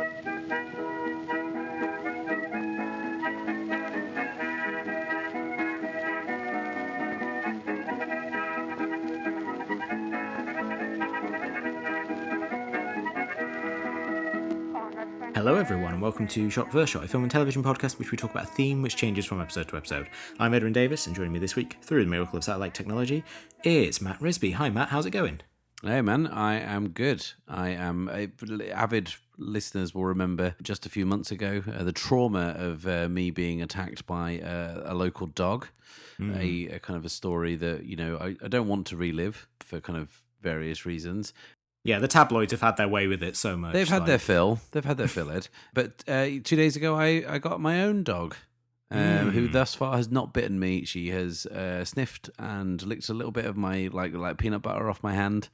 Hello, everyone, and welcome to Shot vs. Shot, a film and television podcast which we talk about a theme which changes from episode to episode. I'm Edwin Davis, and joining me this week, through the miracle of satellite technology, is Matt Risby. Hi, Matt, how's it going? Hey man, I am good. I am a avid listeners will remember just a few months ago uh, the trauma of uh, me being attacked by uh, a local dog. Mm. A, a, kind of a story that you know I, I don't want to relive for kind of various reasons. Yeah, the tabloids have had their way with it so much. They've had like... their fill. They've had their fill it. But uh, two days ago, I, I got my own dog, um, mm. who thus far has not bitten me. She has uh, sniffed and licked a little bit of my like like peanut butter off my hand,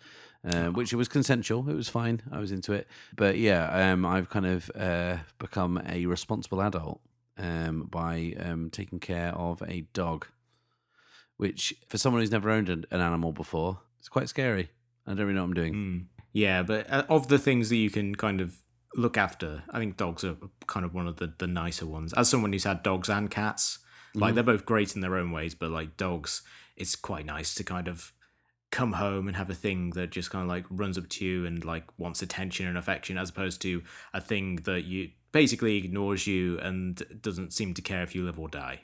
uh, which it was consensual. It was fine. I was into it. But yeah, um, I've kind of uh, become a responsible adult um, by um, taking care of a dog, which for someone who's never owned an, an animal before, it's quite scary. I don't really know what I'm doing. Mm. Yeah, but uh, of the things that you can kind of look after, I think dogs are kind of one of the, the nicer ones. As someone who's had dogs and cats, like mm. they're both great in their own ways, but like dogs, it's quite nice to kind of come home and have a thing that just kind of like runs up to you and like wants attention and affection as opposed to a thing that you basically ignores you and doesn't seem to care if you live or die.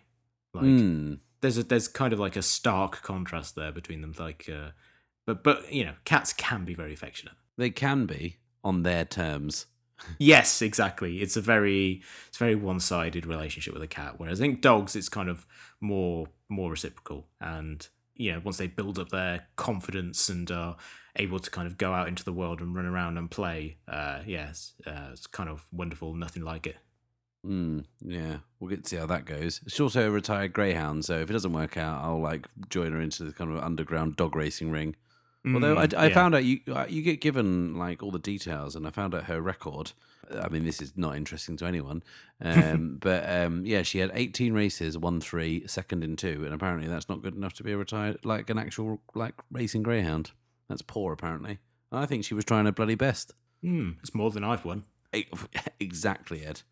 Like mm. there's a there's kind of like a stark contrast there between them like uh, but but you know, cats can be very affectionate. They can be on their terms. yes, exactly. It's a very it's a very one sided relationship with a cat. Whereas I think dogs, it's kind of more more reciprocal, and you know, once they build up their confidence and are able to kind of go out into the world and run around and play, uh, yes, uh, it's kind of wonderful. Nothing like it. Mm, yeah, we'll get to see how that goes. She's also a retired greyhound, so if it doesn't work out, I'll like join her into the kind of underground dog racing ring. Mm, Although I, I yeah. found out you uh, you get given like all the details, and I found out her record. I mean, this is not interesting to anyone, um, but um, yeah, she had 18 races, won three, second in two, and apparently that's not good enough to be a retired like an actual like racing greyhound. That's poor, apparently. I think she was trying her bloody best. Mm, it's more than I've won. Exactly, Ed.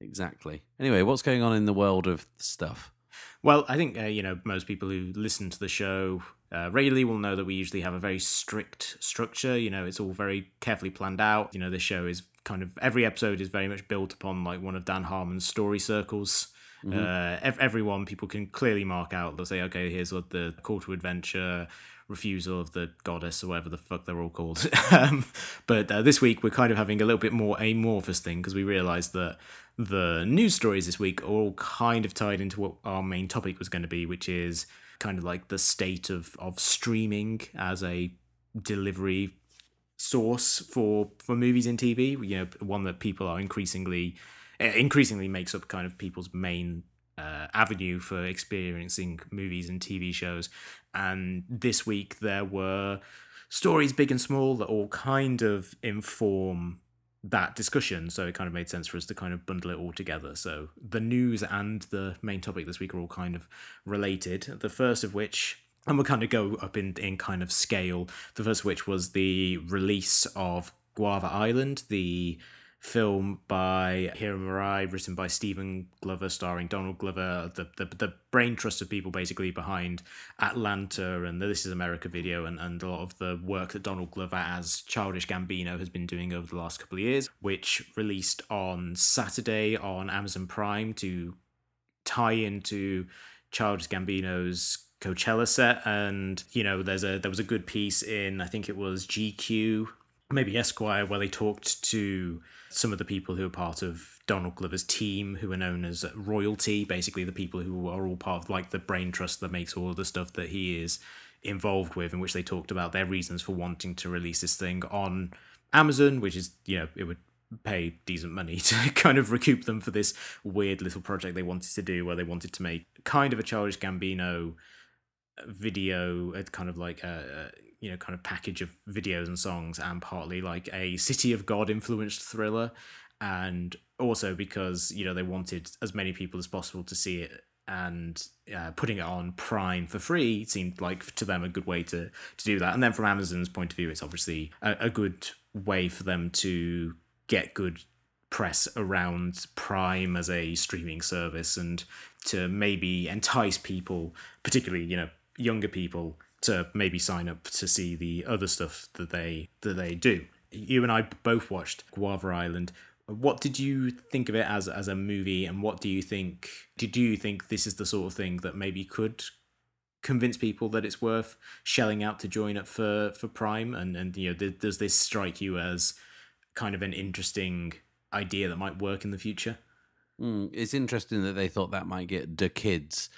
Exactly. Anyway, what's going on in the world of stuff? Well, I think uh, you know most people who listen to the show uh, regularly will know that we usually have a very strict structure. You know, it's all very carefully planned out. You know, this show is kind of every episode is very much built upon like one of Dan Harmon's story circles. Mm-hmm. Uh, ev- everyone people can clearly mark out. They'll say, okay, here's what the call to adventure, refusal of the goddess, or whatever the fuck they're all called. um, but uh, this week we're kind of having a little bit more amorphous thing because we realised that the news stories this week are all kind of tied into what our main topic was going to be, which is kind of like the state of of streaming as a delivery source for for movies and TV. You know, one that people are increasingly eh, increasingly makes up kind of people's main uh, avenue for experiencing movies and TV shows. And this week there were stories big and small that all kind of inform that discussion. So it kind of made sense for us to kind of bundle it all together. So the news and the main topic this week are all kind of related. The first of which and we'll kind of go up in, in kind of scale. The first of which was the release of Guava Island, the film by Hiro Murai, written by Stephen Glover, starring Donald Glover, the, the, the brain trust of people basically behind Atlanta and the This Is America video, and, and a lot of the work that Donald Glover as Childish Gambino has been doing over the last couple of years, which released on Saturday on Amazon Prime to tie into Childish Gambino's Coachella set. And, you know, there's a there was a good piece in, I think it was GQ maybe Esquire, where they talked to some of the people who are part of Donald Glover's team, who are known as royalty, basically the people who are all part of like the brain trust that makes all of the stuff that he is involved with, in which they talked about their reasons for wanting to release this thing on Amazon, which is, you know, it would pay decent money to kind of recoup them for this weird little project they wanted to do where they wanted to make kind of a childish Gambino video, kind of like a, you know kind of package of videos and songs and partly like a city of god influenced thriller. And also because you know they wanted as many people as possible to see it and uh, putting it on prime for free seemed like to them a good way to to do that. And then from amazon's point of view it's obviously a, a good way for them to get good press around Prime as a streaming service and to maybe entice people, particularly you know younger people, to maybe sign up to see the other stuff that they that they do. You and I both watched Guava Island. What did you think of it as as a movie, and what do you think? Did you think this is the sort of thing that maybe could convince people that it's worth shelling out to join up for for Prime? And and you know, does this strike you as kind of an interesting idea that might work in the future? Mm, it's interesting that they thought that might get the kids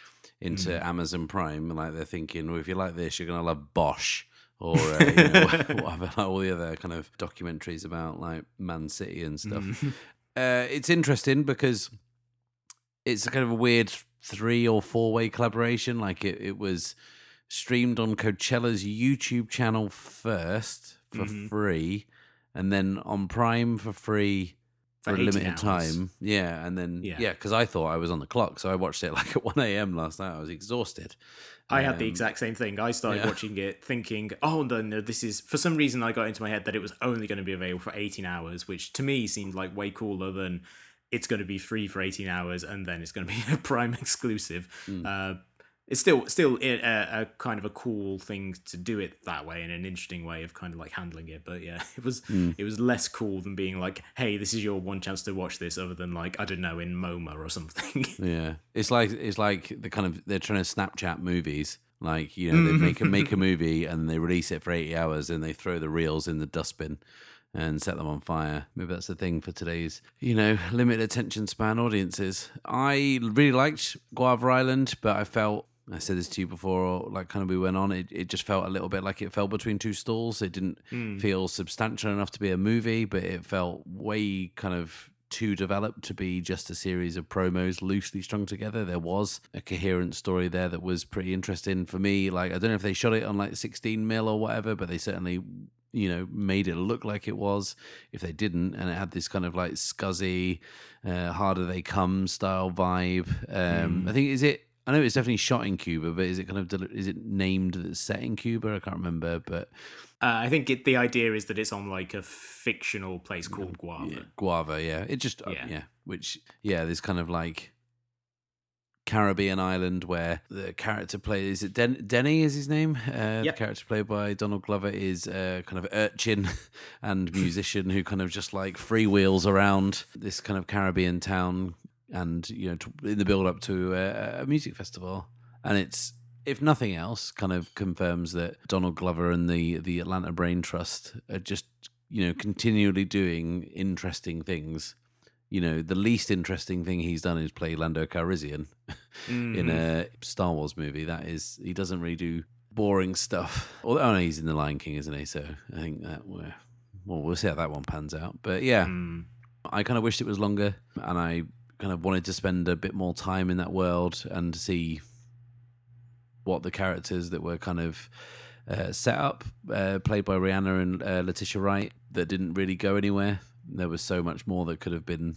into Mm. Amazon Prime. Like they're thinking, well, if you like this, you're gonna love Bosch or uh, you know, whatever, like all the other kind of documentaries about like Man City and stuff. Mm. Uh, it's interesting because it's a kind of a weird three or four way collaboration. Like it, it was streamed on Coachella's YouTube channel first for Mhm. free, and then on Prime for free For for a limited hours. time. Yeah, and then Yeah. yeah, because I thought I was on the clock, so I watched it like at one a.m. last night. I was exhausted. I had the Um, exact same thing. I started yeah. watching it thinking, oh, no, no, this is. For some reason, I got into my head that it was only going to be available for 18 hours, which to me seemed like way cooler than it's going to be free for 18 hours and then it's going to be a Prime exclusive. Mm. Uh, it's still still a, a, kind of a cool thing to do it that way and an interesting way of kind of like handling it. But yeah, it was Mm. it was less cool than being like, hey, this is your one chance to watch this, other than like I don't know in MoMA or something. Yeah, it's like it's like the kind of they're trying to Snapchat movies. Like you know, they make a make a movie and they release it for eighty hours and they throw the reels in the dustbin and set them on fire. Maybe that's the thing for today's you know limited attention span audiences. I really liked Guava Island, but I felt. I said this to you before, like kind of we went on. It, it just felt a little bit like it fell between two stools. It didn't feel substantial enough to be a movie, but it felt way kind of too developed to be just a series of promos loosely strung together. There was a coherent story there that was pretty interesting for me. Like I don't know if they shot it on like 16 mil or whatever, but they certainly you know made it look like it was. If they didn't, and it had this kind of like scuzzy, uh, harder they come style vibe. Um, I think is it. I know it's definitely shot in Cuba, but is it kind of is it named that it's set in Cuba? I can't remember, but Uh, I think it, the idea is that it's on like a fictional place called Guava. Yeah, guava, yeah. It just uh, Yeah. yeah. which yeah, there's kind of like Caribbean island where the character play is it Den- Deni is his name. Uh, The character played by Donald Glover is a kind of urchin and musician who kind of just like freewheels around this kind of Caribbean town, and you know t- in the build up to a, a music festival, and it's. If nothing else, kind of confirms that Donald Glover and the the Atlanta Brain Trust are just you know continually doing interesting things you know, the least interesting thing he's done is play Lando Calrissian in Mhm. a Star Wars movie. That is, he doesn't really do boring stuff. Although oh, no, he's in The Lion King, isn't he? So I think that we're, well, we'll see how that one pans out. But yeah, Mm. I kind of wished it was longer, and I kind of wanted to spend a bit more time in that world and see what the characters that were kind of uh, set up, uh, played by Rihanna and uh, Letitia Wright, that didn't really go anywhere. There was so much more that could have been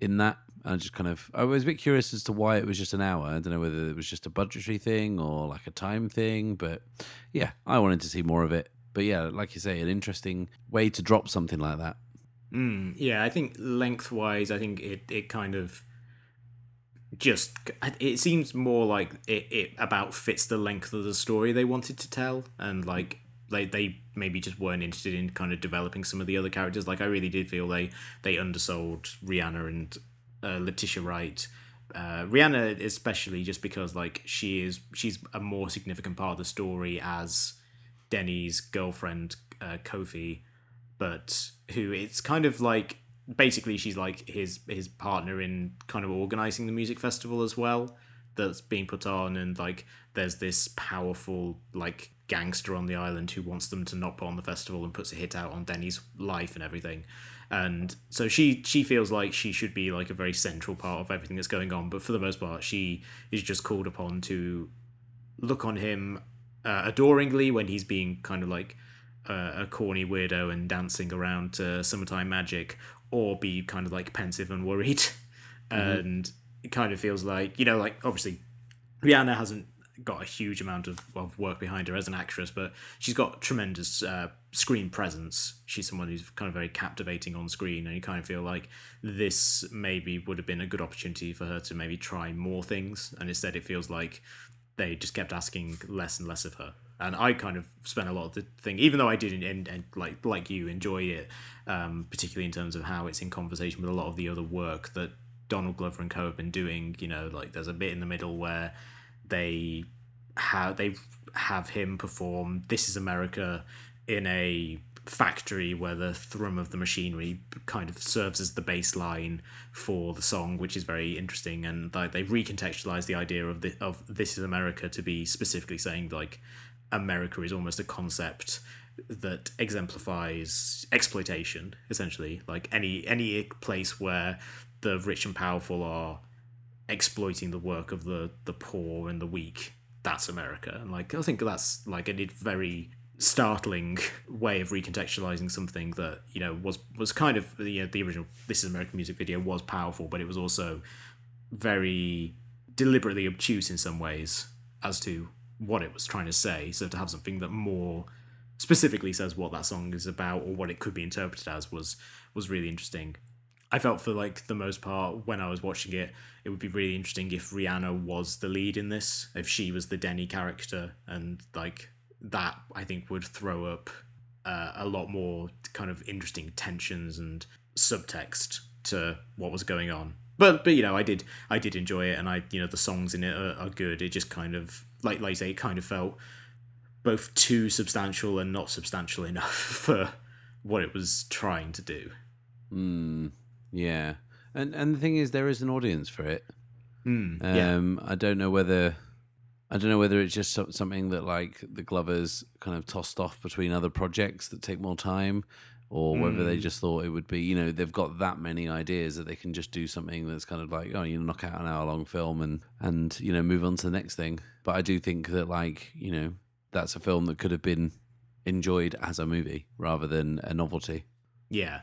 in that. I just kind of, I was a bit curious as to why it was just an hour. I don't know whether it was just a budgetary thing or like a time thing, but yeah, I wanted to see more of it. But yeah, like you say, an interesting way to drop something like that. Mm, yeah, I think lengthwise, I think it, it kind of just it seems more like it, it about fits the length of the story they wanted to tell, and like they they maybe just weren't interested in kind of developing some of the other characters. Like I really did feel they they undersold Rihanna and uh, Letitia Wright. Uh, Rihanna especially just because like she is she's a more significant part of the story as Deni's girlfriend uh, Kofi, but who it's kind of like basically she's like his his partner in kind of organizing the music festival as well that's being put on and like there's this powerful like gangster on the island who wants them to not put on the festival and puts a hit out on Deni's life and everything. And so she she feels like she should be like a very central part of everything that's going on but for the most part she is just called upon to look on him uh, adoringly when he's being kind of like uh, a corny weirdo and dancing around to summertime magic or be kind of like pensive and worried and it kind of feels like you know like obviously rihanna hasn't got a huge amount of, of work behind her as an actress but she's got tremendous uh, screen presence. She's someone who's kind of very captivating on screen, and you kind of feel like this maybe would have been a good opportunity for her to maybe try more things, and instead it feels like they just kept asking less and less of her. And I kind of spent a lot of the thing, even though I did, and, and like like you, enjoy it, um, particularly in terms of how it's in conversation with a lot of the other work that Donald Glover and co have been doing. You know, like there's a bit in the middle where they have they have him perform "This Is America" in a factory where the thrum of the machinery kind of serves as the baseline for the song, which is very interesting. And like they recontextualize the idea of the of "This Is America" to be specifically saying like America is almost a concept that exemplifies exploitation essentially. Like any any place where the rich and powerful are exploiting the work of the the poor and the weak that's america. And like i think that's like a very startling way of recontextualizing something that you know was was kind of you know, the original this is american music video was powerful but it was also very deliberately obtuse in some ways as to what it was trying to say. So to have something that more specifically says what that song is about or what it could be interpreted as was was really interesting. I felt for like the most part when I was watching it, it would be really interesting if Rihanna was the lead in this, if she was the Deni character, and like that I think would throw up uh, a lot more kind of interesting tensions and subtext to what was going on. But but you know I did I did enjoy it, and I you know the songs in it are, are good. It just kind of like like I say, it kind of felt both too substantial and not substantial enough for what it was trying to do. Mm, yeah, and and the thing is, there is an audience for it. Mm, um, yeah. I don't know whether I don't know whether it's just something that like the Glovers kind of tossed off between other projects that take more time, or whether they mm. just thought it would be, you know, they've got that many ideas that they can just do something that's kind of like, oh, you know, knock out an hour long film and and you know move on to the next thing. But I do think that like you know that's a film that could have been enjoyed as a movie rather than a novelty. Yeah,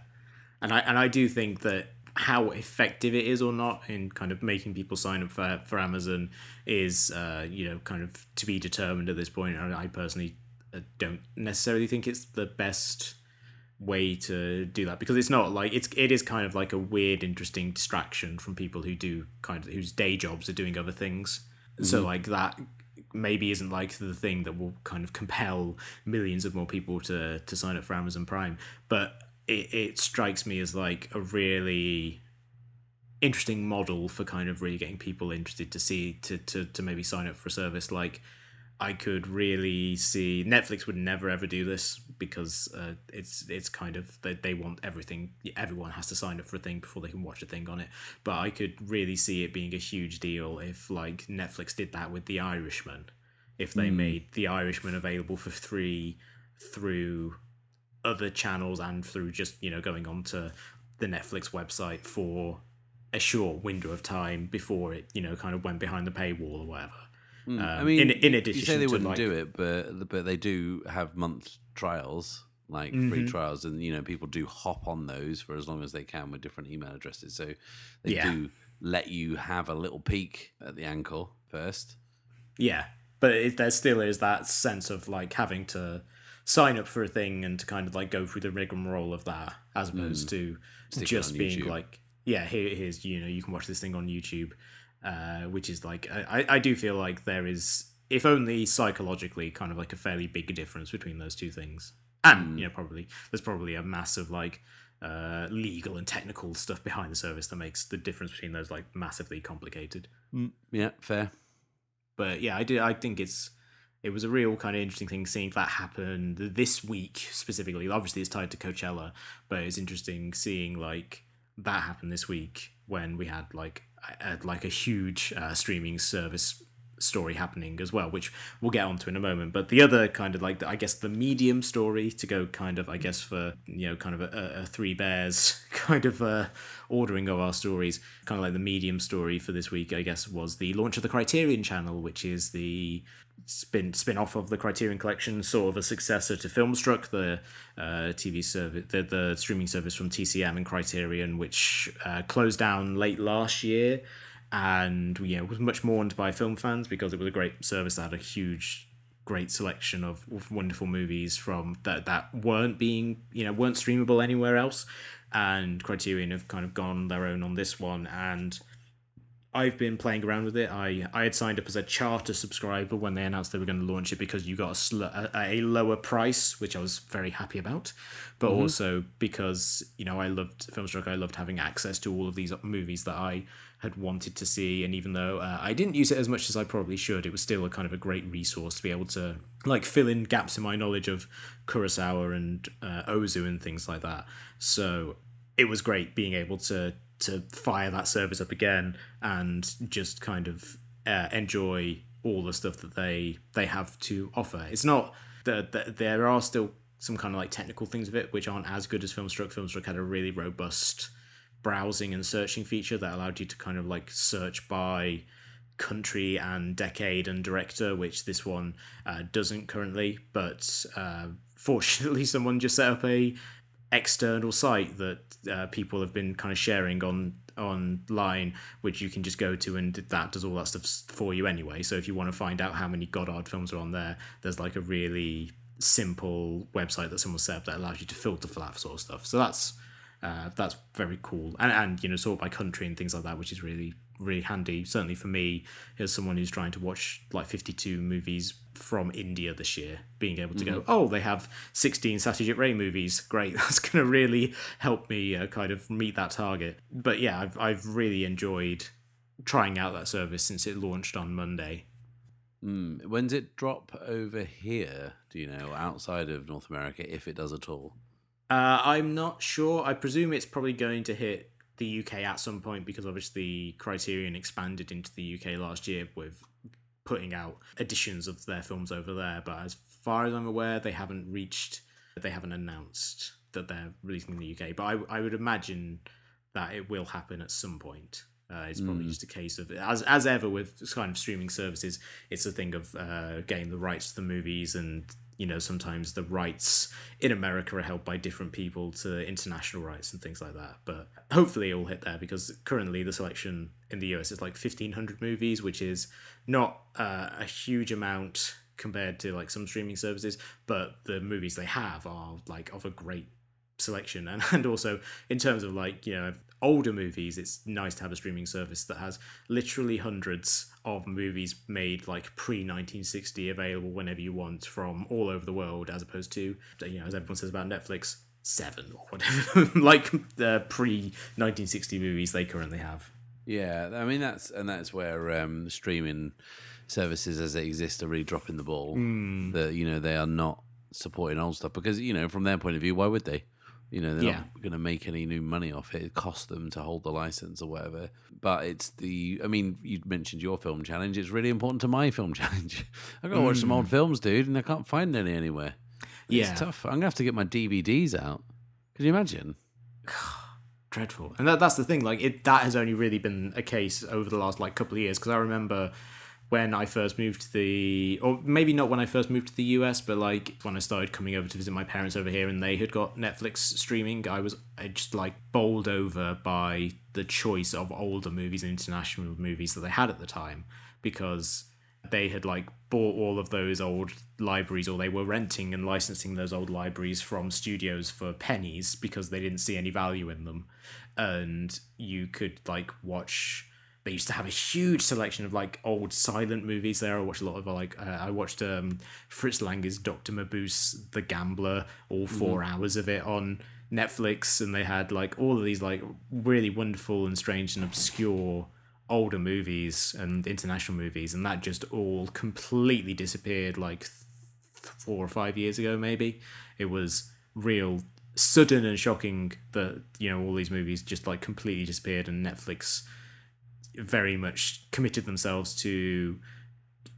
and I and I do think that how effective it is or not in kind of making people sign up for for Amazon is uh, you know kind of to be determined at this point. And I personally uh, don't necessarily think it's the best way to do that because it's not like it's it is kind of like a weird interesting distraction from people who do kind of whose day jobs are doing other things mm-hmm. so like that maybe isn't like the thing that will kind of compel millions of more people to to sign up for Amazon Prime but it, it strikes me as like a really interesting model for kind of really getting people interested to see to to, to maybe sign up for a service like I could really see Netflix would never ever do this because uh, it's it's kind of they, they want everything everyone has to sign up for a thing before they can watch a thing on it. But I could really see it being a huge deal if like Netflix did that with The Irishman. If they mm. made The Irishman available for free through other channels and through just you know going on to the Netflix website for a short window of time before it you know kind of went behind the paywall or whatever Mm. Um, I mean, in, in addition, you say they wouldn't like, do it, but but they do have month trials, like mm-hmm. free trials, and you know people do hop on those for as long as they can with different email addresses. So they yeah. do let you have a little peek at the ankle first. Yeah, but it, there still is that sense of like having to sign up for a thing and to kind of like go through the rigmarole of that, as opposed mm. to Stick just being YouTube. like, yeah, here, here's you know you can watch this thing on YouTube uh, which is like I, I do feel like there is if only psychologically kind of like a fairly big difference between those two things. And mm. you know probably there's probably a massive like uh, legal and technical stuff behind the service that makes the difference between those like massively complicated. Mm, yeah fair. But yeah i do i think it's it was a real kind of interesting thing seeing that happen this week specifically. Obviously it's tied to coachella but it's interesting seeing like that happen this week when we had like like a huge uh, streaming service story happening as well, which we'll get onto in a moment. But the other kind of like, the, I guess, the medium story to go kind of, I guess, for, you know, kind of a, a three bears kind of uh, ordering of our stories, kind of like the medium story for this week, I guess, was the launch of the Criterion channel, which is the spin spin off of the Criterion Collection, sort of a successor to Filmstruck, the uh, TV service, the, the streaming service from TCM and Criterion, which uh, closed down late last year, and you know was much mourned by film fans because it was a great service that had a huge great selection of, of wonderful movies from that that weren't being you know weren't streamable anywhere else, and Criterion have kind of gone their own on this one and. I've been playing around with it. I, I had signed up as a charter subscriber when they announced they were going to launch it because you got a, sl- a, a lower price, which I was very happy about. But also because, you know, I loved Filmstruck, I loved having access to all of these movies that I had wanted to see. And even though uh, I didn't use it as much as I probably should, it was still a kind of a great resource to be able to like fill in gaps in my knowledge of Kurosawa and uh, Ozu and things like that. So it was great being able to to fire that service up again and just kind of uh, enjoy all the stuff that they they have to offer. It's not that the, there are still some kind of like technical things of it which aren't as good as Filmstruck. Filmstruck had a really robust browsing and searching feature that allowed you to kind of like search by country and decade and director, which this one uh, doesn't currently. But uh, fortunately, someone just set up a external site that uh, people have been kind of sharing on online which you can just go to and that does all that stuff for you anyway. So if you want to find out how many godard films are on there there's like a really simple website that someone set up that allows you to filter for that sort of stuff. So that's uh, that's very cool. And, and you know sort by country and things like that which is really really handy certainly for me as someone who's trying to watch like 52 movies from India this year being able to go oh they have 16 Satyajit Ray movies great that's going to really help me uh, kind of meet that target but yeah I've, I've really enjoyed trying out that service since it launched on Monday Mm. When's it drop over here? Do you know outside of North America, if it does at all? Uh, I'm not sure. I presume it's probably going to hit the UK at some point because obviously Criterion expanded into the UK last year with putting out editions of their films over there. But as far as I'm aware, they haven't reached, they haven't announced that they're releasing in the UK. But I, I would imagine that it will happen at some point. Uh, it's probably just a case of as as ever with kind of streaming services, it's a thing of uh, getting the rights to the movies, and you know sometimes the rights in America are held by different people to international rights and things like that. But hopefully it will hit there because currently the selection in the US is like fifteen hundred movies, which is not uh, a huge amount compared to like some streaming services, but the movies they have are like of a great selection and, and also in terms of like you know older movies it's nice to have a streaming service that has literally hundreds of movies made like pre 1960 available whenever you want from all over the world as opposed to you know as everyone says about netflix seven or whatever like the pre 1960 movies they currently have Yeah, I mean that's and that's where um, streaming services as they exist are really dropping the ball. That you know they are not supporting old stuff because you know from their point of view, why would they? You know they're Yeah. not going to make any new money off it. It costs them to hold the license or whatever. But it's the I mean you mentioned your film challenge. It's really important to my film challenge. I've got to watch some mm. old films, dude, and I can't find any anywhere. Yeah. It's tough. I'm gonna have to get my DVDs out. Can you imagine? dreadful and that, that's the thing like it that has only really been a case over the last like couple of years because i remember when i first moved to the or maybe not when i first moved to the us but like when i started coming over to visit my parents over here and they had got netflix streaming i was just like bowled over by the choice of older movies and international movies that they had at the time because they had like bought all of those old libraries or they were renting and licensing those old libraries from studios for pennies because they didn't see any value in them. And you could like watch they used to have a huge selection of like old silent movies there. I watched a lot of like uh, i watched um fritz lang's dr mabuse the gambler all 4 hours of it on netflix and they had like all of these like really wonderful and strange and obscure older movies and international movies and that just all completely disappeared like th- four or five years ago maybe. It was real sudden and shocking that you know all these movies just like completely disappeared and netflix very much committed themselves to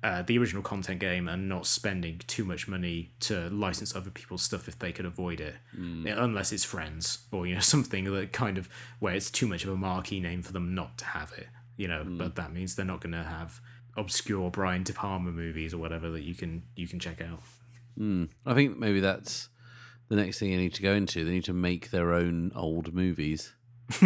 uh, the original content game and not spending too much money to license other people's stuff if they could avoid it, mm. unless it's Friends or you know something that kind of where it's too much of a marquee name for them not to have it. You know, mm. but that means they're not going to have obscure Brian De Palma movies or whatever that you can you can check out. Mm. I think maybe that's the next thing they need to go into. They need to make their own old movies.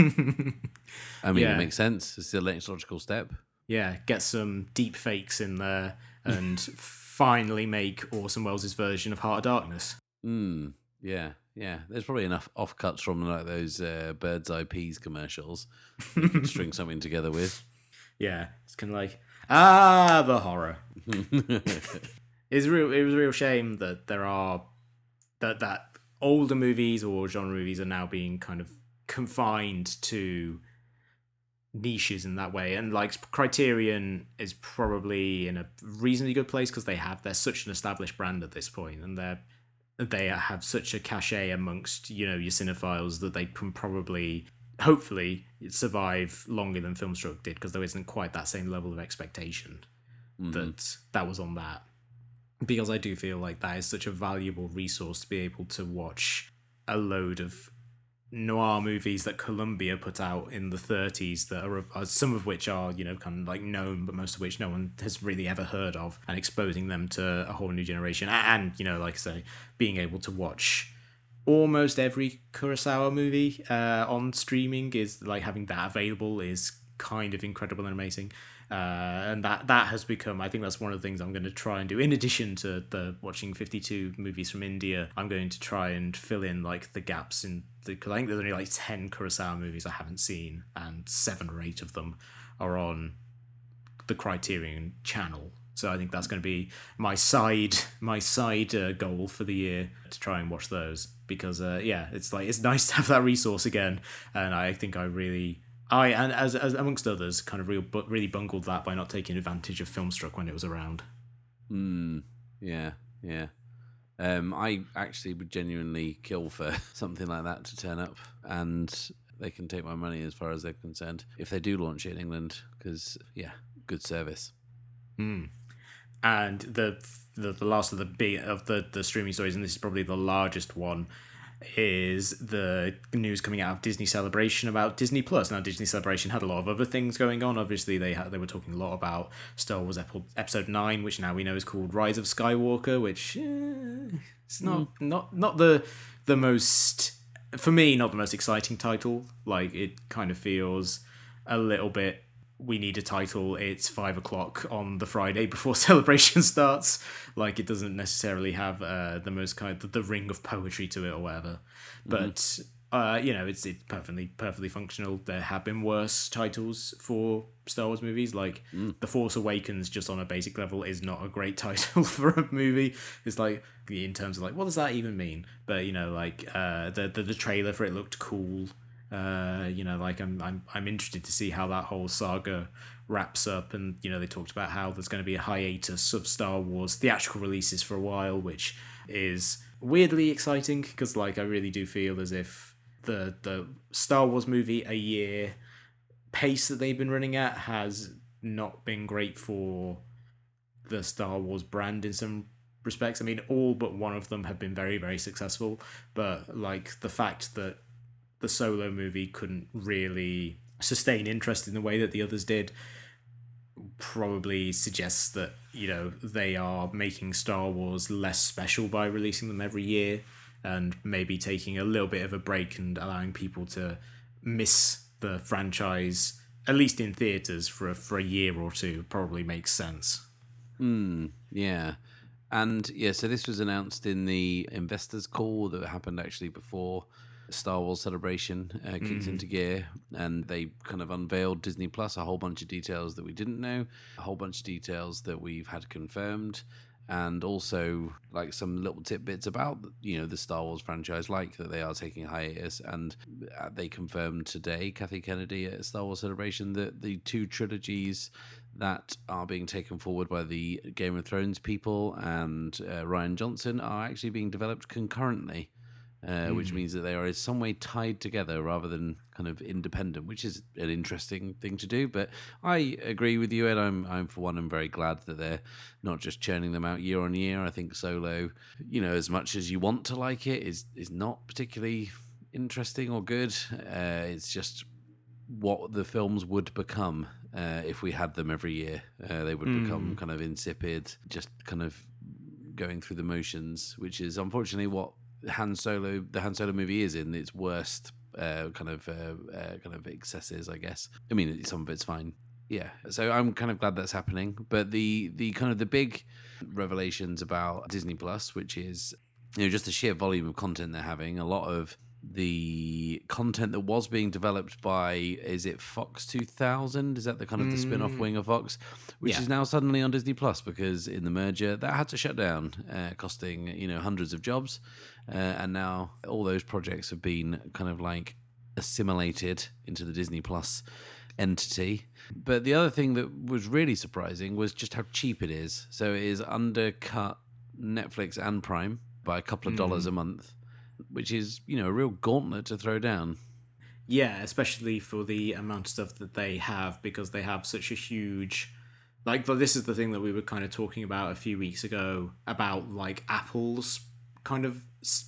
I mean, Yeah. it makes sense. It's the next logical step. Yeah, get some deep fakes in there and finally make Orson Welles' version of Heart of Darkness. Mm, yeah, yeah. There's probably enough offcuts from like those uh, Bird's Eye Peas commercials you could string something together with. Yeah, it's kind of like ah, the horror. it's real. It was a real shame that there are that that older movies or genre movies are now being kind of confined to niches in that way and like criterion is probably in a reasonably good place because they have they're such an established brand at this point and they're they have such a cachet amongst you know your cinephiles that they can probably hopefully survive longer than filmstruck did because there isn't quite that same level of expectation Mhm. that that was on that because i do feel like that is such a valuable resource to be able to watch a load of noir movies that Columbia put out in the 30s that are, are some of which are you know kind of like known but most of which no one has really ever heard of and exposing them to a whole new generation. And you know like I say being able to watch almost every Kurosawa movie uh, on streaming is like having that available is kind of incredible and amazing uh, and that that has become I think that's one of the things I'm going to try and do. In addition to the watching 52 movies from India I'm going to try and fill in like the gaps in the because I think there's only like 10 Kurosawa movies I haven't seen and seven or eight of them are on the Criterion channel. So I think that's going to be my side my side uh, goal for the year to try and watch those. Because uh, yeah it's like it's nice to have that resource again and I think I really I and as, as amongst others, kind of real, but really bungled that by not taking advantage of Filmstruck when it was around. Mm, yeah, yeah. Um, I actually would genuinely kill for something like that to turn up, and they can take my money as far as they're concerned if they do launch it in England. Because yeah, good service. Mm. And the, the the last of the big of the the streaming stories, and this is probably the largest one, is the news coming out of Disney Celebration about Disney Plus. Now, Disney Celebration had a lot of other things going on. Obviously, they had they were talking a lot about Star Wars Episode Nine, which now we know is called Rise of Skywalker, which eh, it's not not not the the most for me not the most exciting title. Like it kind of feels a little bit. We need a title. It's five o'clock on the Friday before celebration starts. Like it doesn't necessarily have uh, the most kind of the ring of poetry to it or whatever. But uh, you know, it's it's perfectly perfectly functional. There have been worse titles for Star Wars movies, like The Force Awakens. Just on a basic level, is not a great title for a movie. It's like in terms of like, what does that even mean? But you know, like uh, the, the the trailer for it looked cool. Uh, you know, like I'm I'm I'm interested to see how that whole saga wraps up. And you know, they talked about how there's going to be a hiatus of Star Wars theatrical releases for a while, which is weirdly exciting because like I really do feel as if the the Star Wars movie a year pace that they've been running at has not been great for the Star Wars brand in some respects. I mean, all but one of them have been very, very successful. But like the fact that the solo movie couldn't really sustain interest in the way that the others did probably suggests that you know they are making Star Wars less special by releasing them every year and maybe taking a little bit of a break and allowing people to miss the franchise at least in theaters for a, for a year or two probably makes sense. Mm, yeah. And yeah, so this was announced in the investors call that happened actually before Star Wars Celebration uh, kicked into gear, and they kind of unveiled Disney Plus a whole bunch of details that we didn't know, a whole bunch of details that we've had confirmed, and also like some little tidbits about you know the Star Wars franchise, like that they are taking hiatus, and uh, they confirmed today, Kathy Kennedy at Star Wars Celebration, that the two trilogies that are being taken forward by the Game of Thrones people and uh, Rian Johnson are actually being developed concurrently. Uh, Which means that they are in some way tied together rather than kind of independent, which is an interesting thing to do. But I agree with you, and I'm, I'm for one, I'm very glad that they're not just churning them out year on year. I think Solo, you know, as much as you want to like it, is is not particularly interesting or good. Uh, it's just what the films would become uh, if we had them every year. Uh, they would become kind of insipid, just kind of going through the motions, which is unfortunately what Han Solo, the Han Solo movie, is in its worst uh, kind of uh, uh, kind of excesses, I guess. I mean, some of it's fine, yeah. So i'm kind of glad that's happening. But the the kind of the big revelations about disney plus which is you know just the sheer volume of content they're having a lot of the content that was being developed by is it fox 2000 is that the kind of the spin-off wing of fox? Which Yeah. is now suddenly on disney plus because in the merger that had to shut down uh, costing you know hundreds of jobs uh, and now all those projects have been kind of like assimilated into the disney plus entity. But the other thing that was really surprising was just how cheap it is. So it is undercut Netflix and Prime by a couple of dollars a month, which is, you know, a real gauntlet to throw down. Yeah, especially for the amount of stuff that they have because they have such a huge like this is the thing that we were kind of talking about a few weeks ago about like Apple's kind of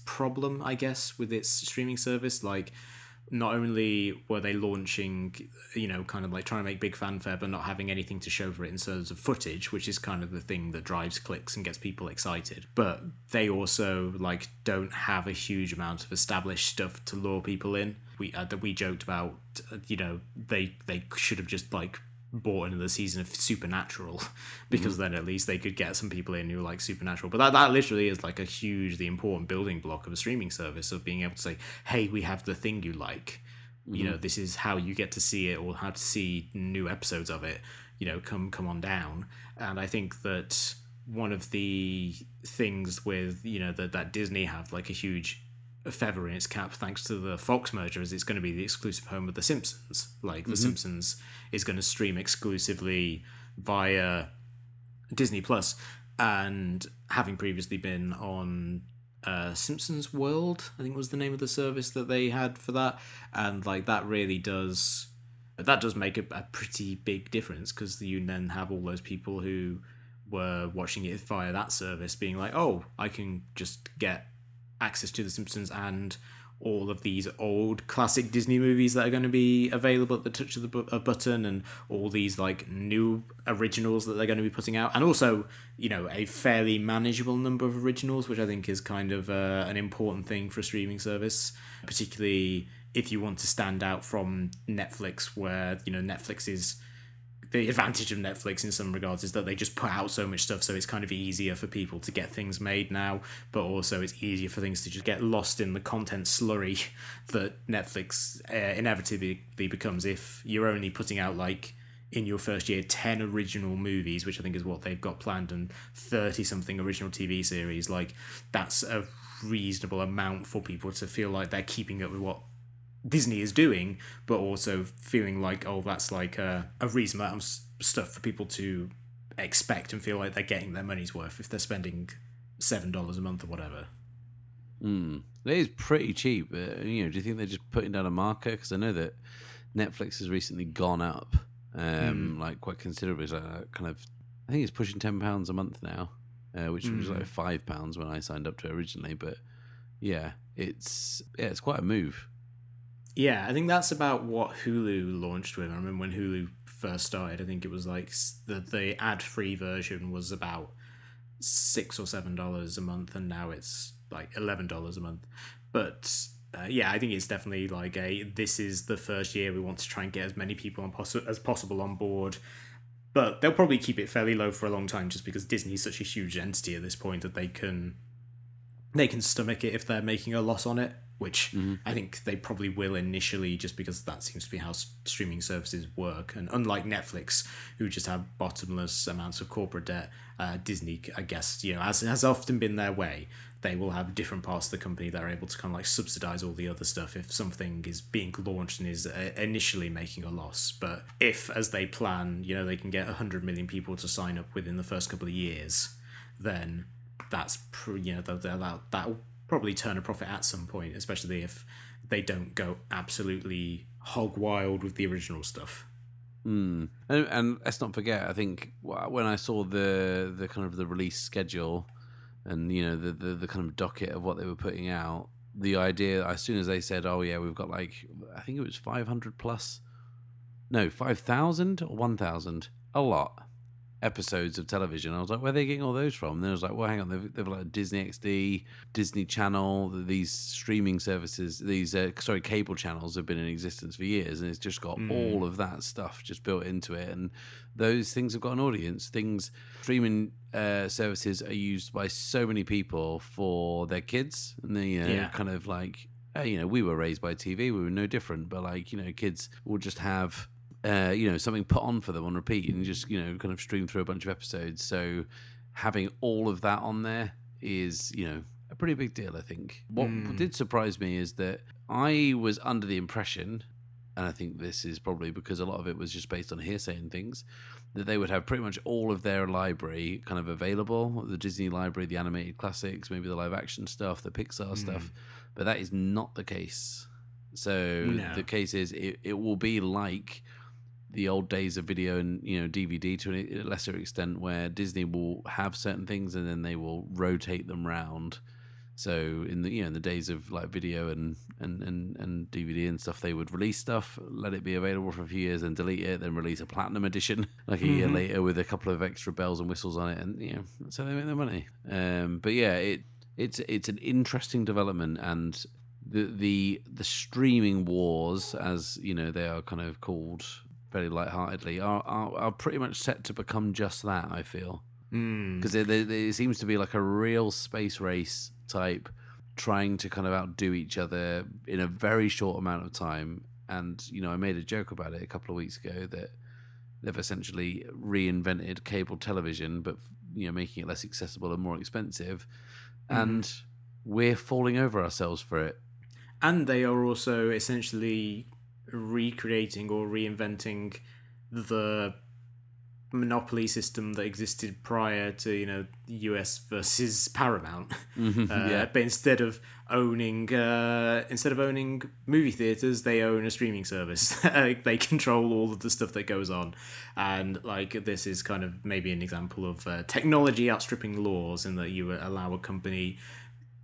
problem, I guess, with its streaming service like not only were they launching, you know, kind of like trying to make big fanfare, but not having anything to show for it in terms of footage, which is kind of the thing that drives clicks and gets people excited. But they also like don't have a huge amount of established stuff to lure people in. We uh, that we joked about, uh, you know, they they should have just like bought another season of Supernatural because mm. then at least they could get some people in who like Supernatural. But that, that literally is like a hugely important building block of a streaming service of being able to say, hey, we have the thing you like. You know, mm-hmm. this is how you get to see it or how to see new episodes of it. You know, come come on down. And I think that one of the things with you know that that Disney have like a huge feather in its cap thanks to the Fox merger is it's going to be the exclusive home of The Simpsons. Like The Simpsons is going to stream exclusively via Disney Plus, and having previously been on uh, Simpsons World, I think was the name of the service that they had for that, and like that really does that does make a, a pretty big difference because you then have all those people who were watching it via that service being like, oh, I can just get access to The Simpsons and all of these old classic Disney movies that are going to be available at the touch of the bu- button, and all these like new originals that they're going to be putting out, and also you know a fairly manageable number of originals, which I think is kind of uh, an important thing for a streaming service, particularly if you want to stand out from Netflix, where you know Netflix is the advantage of Netflix in some regards is that they just put out so much stuff, so it's kind of easier for people to get things made now, but also it's easier for things to just get lost in the content slurry that Netflix uh, inevitably becomes if you're only putting out like in your first year 10 original movies which i think is what they've got planned and 30 something original tv series like that's a reasonable amount for people to feel like they're keeping up with what Disney is doing, but also feeling like, oh, that's like a, a reasonable amount of stuff for people to expect and feel like they're getting their money's worth if they're spending seven dollars a month or whatever. Mm. It is pretty cheap. But, you know, do you think they're just putting down a marker? Because I know that Netflix has recently gone up, um, like quite considerably. So uh, kind of, I think it's pushing ten pounds a month now, uh, which was like five pounds when I signed up to it originally. But yeah, it's yeah, it's quite a move. Yeah, I think that's about what Hulu launched with. I remember when Hulu first started. I think it was like the the ad free version was about six or seven dollars a month, and now it's like eleven dollars a month. But uh, yeah, I think it's definitely like a this is the first year we want to try and get as many people on possi- as possible on board. But they'll probably keep it fairly low for a long time, just because Disney's such a huge entity at this point that they can they can stomach it if they're making a loss on it, which I think they probably will initially, just because that seems to be how streaming services work. And unlike Netflix, who just have bottomless amounts of corporate debt, uh, Disney, I guess, you know, as has often been their way, they will have different parts of the company that are able to kind of like subsidize all the other stuff if something is being launched and is uh, initially making a loss. But if, as they plan, you know, they can get 100 million people to sign up within the first couple of years, then that's pr- you know that that that'll probably turn a profit at some point, especially if they don't go absolutely hog wild with the original stuff. Mm. And, and let's not forget, I think when I saw the the kind of the release schedule and you know the, the the kind of docket of what they were putting out, the idea as soon as they said, "Oh yeah, we've got like I think it was five hundred plus, no five thousand or one thousand, a lot." Episodes of television. I was like, where are they getting all those from? And then I was like, well, hang on, they've, they've like Disney XD, Disney Channel, these streaming services, these uh, sorry cable channels have been in existence for years, and it's just got mm. all of that stuff just built into it, and those things have got an audience. Things streaming uh, services are used by so many people for their kids, and they you know, yeah. kind of like. Uh, you know, we were raised by TV. We were no different, but like, you know, kids will just have uh, you know, something put on for them on repeat and just, you know, kind of stream through a bunch of episodes. So having all of that on there is, you know, a pretty big deal, I think. What mm. did surprise me is that I was under the impression, and I think this is probably because a lot of it was just based on hearsay and things, that they would have pretty much all of their library kind of available the Disney library, the animated classics, maybe the live action stuff, the Pixar mm. stuff. But that is not the case. So no. the case is it, it will be like the old days of video and you know DVD to a lesser extent, where Disney will have certain things and then they will rotate them round. So in the you know in the days of like video and and and, and DVD and stuff, they would release stuff, let it be available for a few years, and delete it, then release a platinum edition like a mm-hmm. year later with a couple of extra bells and whistles on it, and you know so they make their money. Um, but yeah, it it's it's an interesting development and the the the streaming wars, as you know, they are kind of called very lightheartedly, are, are, are pretty much set to become just that. I feel because mm. it, it, seems to be like a real space race type, trying to kind of outdo each other in a very short amount of time. And you know, I made a joke about it a couple of weeks ago that they've essentially reinvented cable television, but you know, making it less accessible and more expensive, mm. and we're falling over ourselves for it. And they are also essentially recreating or reinventing the monopoly system that existed prior to you know US versus Paramount. Mm-hmm, uh, yeah. But instead of owning uh, instead of owning movie theaters, they own a streaming service. they control all of the stuff that goes on, and like this is kind of maybe an example of uh, technology outstripping laws, in that you allow a company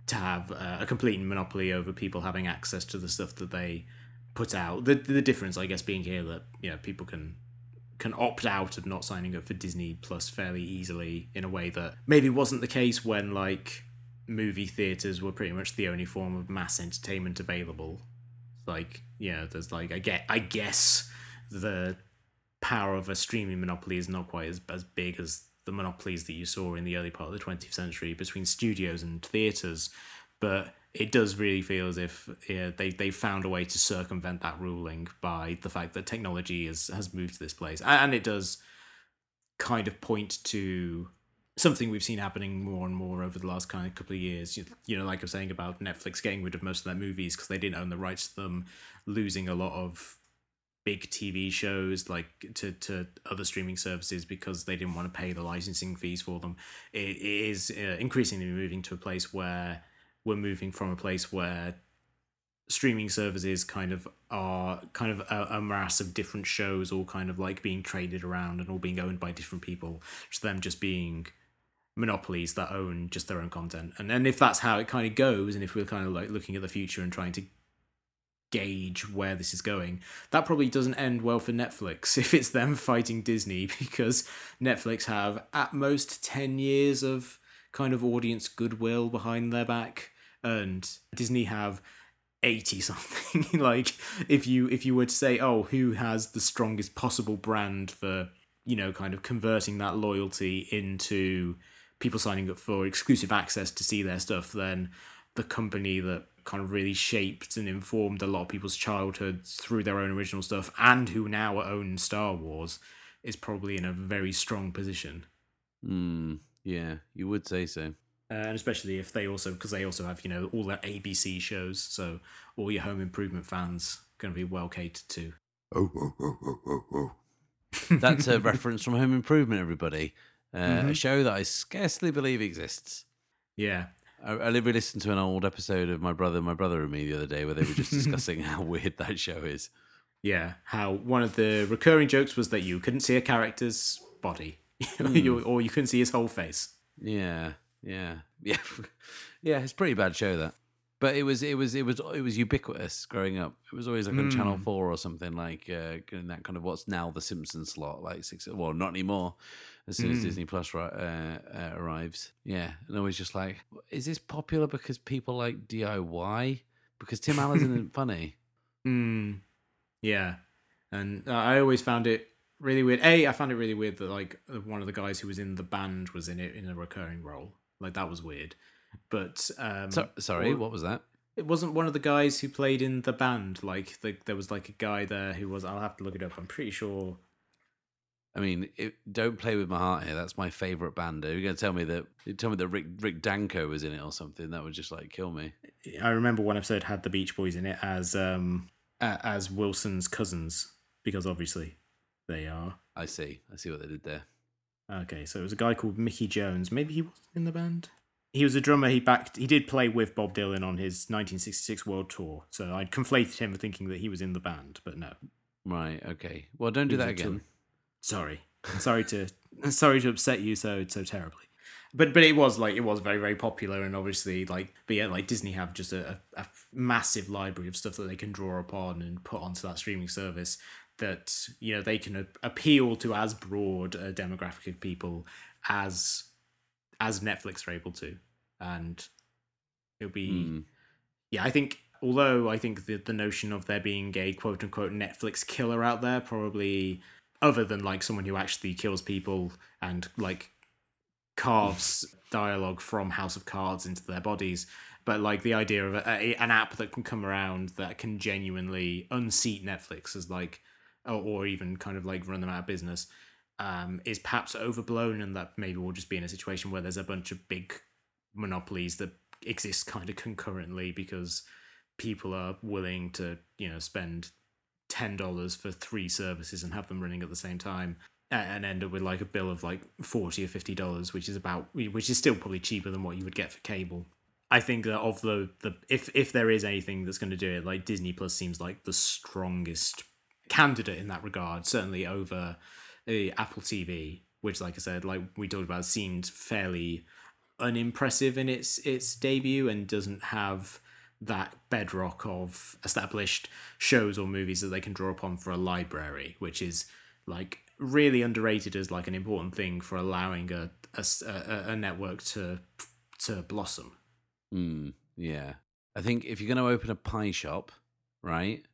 to have uh, a complete monopoly over people having access to the stuff that they put out. The the difference, I guess, being here that you know people can can opt out of not signing up for Disney Plus fairly easily in a way that maybe wasn't the case when like movie theaters were pretty much the only form of mass entertainment available. Like know, there's like I get I guess the power of a streaming monopoly is not quite as as big as the monopolies that you saw in the early part of the 20th century between studios and theaters, but it does really feel as if yeah, they they found a way to circumvent that ruling by the fact that technology has has moved to this place, and it does kind of point to something we've seen happening more and more over the last kind of couple of years. You know, like I was saying about Netflix getting rid of most of their movies because they didn't own the rights to them, losing a lot of big TV shows like to to other streaming services because they didn't want to pay the licensing fees for them. it, it is uh, increasingly moving to a place where we're moving from a place where streaming services kind of are kind of a, a, mass of different shows all kind of like being traded around and all being owned by different people to them just being monopolies that own just their own content. And then if that's how it kind of goes and if we're kind of like looking at the future and trying to gauge where this is going that probably doesn't end well for netflix if it's them fighting disney because netflix have at most 10 years of kind of audience goodwill behind their back and Disney have 80 something like if you if you were to say oh who has the strongest possible brand for you know kind of converting that loyalty into people signing up for exclusive access to see their stuff then the company that kind of really shaped and informed a lot of people's childhoods through their own original stuff and who now own Star Wars is probably in a very strong position. Mm, yeah, you would say so uh, and especially if they also because they also have you know all their ABC shows, so all your Home Improvement fans going to be well catered to. Oh, oh, oh, oh, oh, oh. That's a reference from Home Improvement, everybody. Uh, mm-hmm. A show that I scarcely believe exists. Yeah. I, I listened to an old episode of My Brother, My Brother and Me the other day where they were just discussing how weird that show is. Yeah, how one of the recurring jokes was that you couldn't see a character's body, mm. or you couldn't see his whole face. Yeah. Yeah, yeah, yeah. It's a pretty bad show that. But it was it was it was it was ubiquitous growing up. It was always like on Channel Mm. Four or something like uh, in that kind of what's now the Simpsons slot, like six. Well, not anymore. As soon as Mm. Disney Plus uh, uh, arrives, yeah, and I was just like, is this popular because people like DIY? Because Tim Allen isn't funny. Mm, yeah, and uh, I always found it really weird. A, I found it really weird that like uh, one of the guys who was in the band was in it in a recurring role. Like that was weird. But um, So, sorry, or- what was that? it wasn't one of the guys who played in the band. Like the, there was like a guy there who was. I'll have to look it up. I'm pretty sure. I mean, it, don't play with my heart here. That's my favorite band. Are you going to tell me that? You tell me that Rick Rick Danko was in it or something? That would just like kill me. I remember one episode had the Beach Boys in it as um as Wilson's cousins because obviously they are. I see. I see what they did there. Okay, so it was a guy called Mickey Jones. Maybe he wasn't in the band. He was a drummer. He backed. He did play with Bob Dylan on his 1966 world tour. So I'd conflated him with thinking that he was in the band, but no. Right. Okay. Well, don't do that a tour- again. Sorry, sorry to sorry to upset you so so terribly. But but it was like it was very very popular and obviously like but yeah like Disney have just a, a, a massive library of stuff that they can draw upon and put onto that streaming service that you know they can a- appeal to as broad a demographic of people as as Netflix are able to and it'll be Hmm. yeah, I think although I think the the notion of there being a quote unquote Netflix killer out there probably other than like someone who actually kills people and like carves dialogue from House of Cards into their bodies, but like the idea of a, a, an app that can come around that can genuinely unseat Netflix as like or, or even kind of like run them out of business um, is perhaps overblown and that maybe we'll just be in a situation where there's a bunch of big monopolies that exist kind of concurrently because people are willing to you know spend ten dollars for three services and have them running at the same time and end up with like a bill of like forty or fifty dollars, which is about which is still probably cheaper than what you would get for cable. I think that of the the if if there is anything that's going to do it, like Disney Plus seems like the strongest candidate in that regard, certainly over uh, Apple TV, which, like I said, like we talked about, seemed fairly unimpressive in its its debut and doesn't have that bedrock of established shows or movies that they can draw upon for a library, which is like really underrated as like an important thing for allowing a a network to to blossom. Mm, yeah. I think if you're going to open a pie shop, right?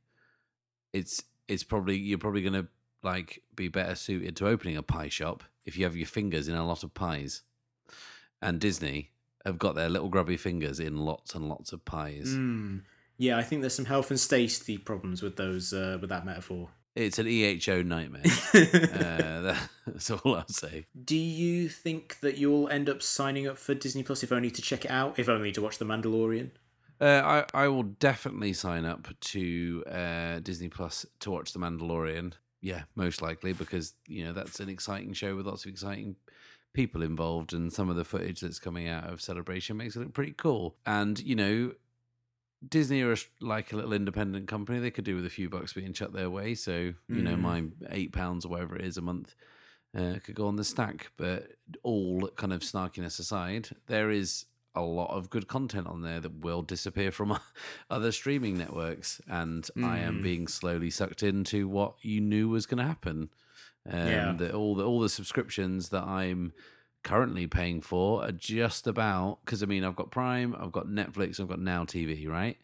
It's it's probably you're probably going to like be better suited to opening a pie shop if you have your fingers in a lot of pies. And Disney have got their little grubby fingers in lots and lots of pies. Mm. Yeah, I think there's some health and safety problems with those uh, with that metaphor. It's an EHO nightmare. uh, that's all I'll say. Do you think that you'll end up signing up for Disney Plus if only to check it out, if only to watch The Mandalorian? Uh, I I will definitely sign up to uh, Disney Plus to watch The Mandalorian. Yeah, most likely because you know that's an exciting show with lots of exciting people involved, and some of the footage that's coming out of Celebration makes it look pretty cool. And you know, Disney are a, like a little independent company; they could do with a few bucks being chucked their way. So you know, Mm. my eight pounds or whatever it is a month uh, could go on the stack. But all kind of snarkiness aside, there is a lot of good content on there that will disappear from other streaming networks, and I am Mm. being slowly sucked into what you knew was going to happen. Um, Yeah. that all the all the subscriptions that I'm currently paying for are just about because I mean I've got Prime, I've got Netflix, I've got Now TV, right?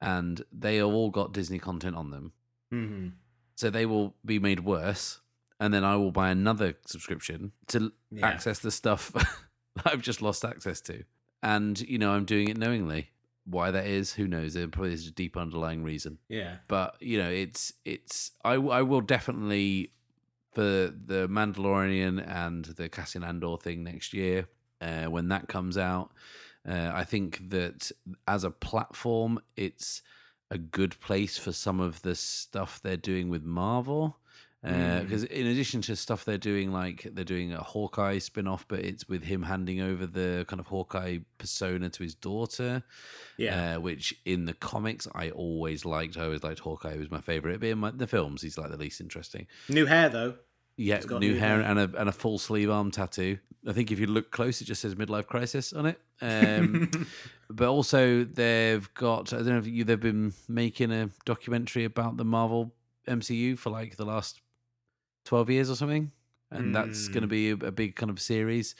And they have all got Disney content on them. Mm-hmm. So they will be made worse. And then I will buy another subscription to Yeah. access the stuff that I've just lost access to. And, you know, I'm doing it knowingly. Why that is, who knows? There probably is a deep underlying reason. Yeah. But, you know, it's, it's, I, I will definitely, for the Mandalorian and the Cassian Andor thing next year, uh, when that comes out, uh, I think that as a platform, it's a good place for some of the stuff they're doing with Marvel. Mm. Because in addition to stuff they're doing, like they're doing a Hawkeye spin off, but it's with him handing over the kind of Hawkeye persona to his daughter, Yeah. uh, which in the comics I always liked. I always liked Hawkeye, he was my favorite. But in my, the films, he's like the least interesting. New hair though. Yeah, got new new hair hair. and a and a full sleeve arm tattoo. I think if you look close, it just says midlife crisis on it. Um, but also, they've got I don't know if you they've been making a documentary about the Marvel MCU for like the last twelve years or something, and that's going to be a, a big kind of series.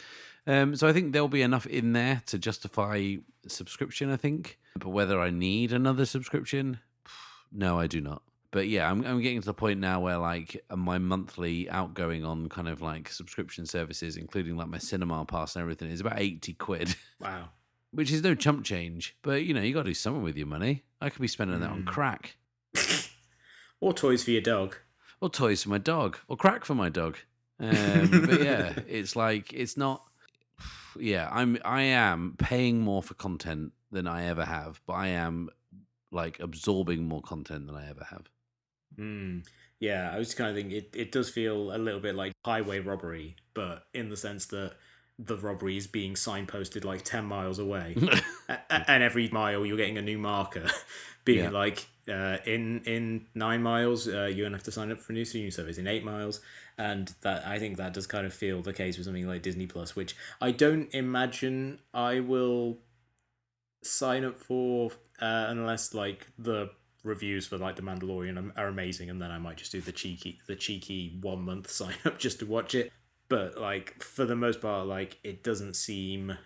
Um, so I think there'll be enough in there to justify subscription. I think, but whether I need another subscription, no, I do not. But yeah, I'm I'm getting to the point now where like my monthly outgoing on kind of like subscription services, including like my cinema pass and everything, is about eighty quid, Wow. which is no chump change. But you know, you got to do something with your money. I could be spending that Hmm. on crack, or toys for your dog. Or toys for my dog, or crack for my dog. Um, but yeah, it's like it's not. Yeah, I'm I am paying more for content than I ever have, but I am like absorbing more content than I ever have. Mm. Yeah, I was kind of thinking it, it does feel a little bit like highway robbery, but in the sense that the robbery is being signposted like 10 miles away. And every mile you're getting a new marker being Yeah. like uh, in in nine miles uh, you're gonna have to sign up for a new streaming service in eight miles and that i think that does kind of feel the case with something like disney plus which i don't imagine i will sign up for uh, unless like the reviews for like the mandalorian are amazing and then i might just do the cheeky the cheeky one month sign up just to watch it but like for the most part like it doesn't seem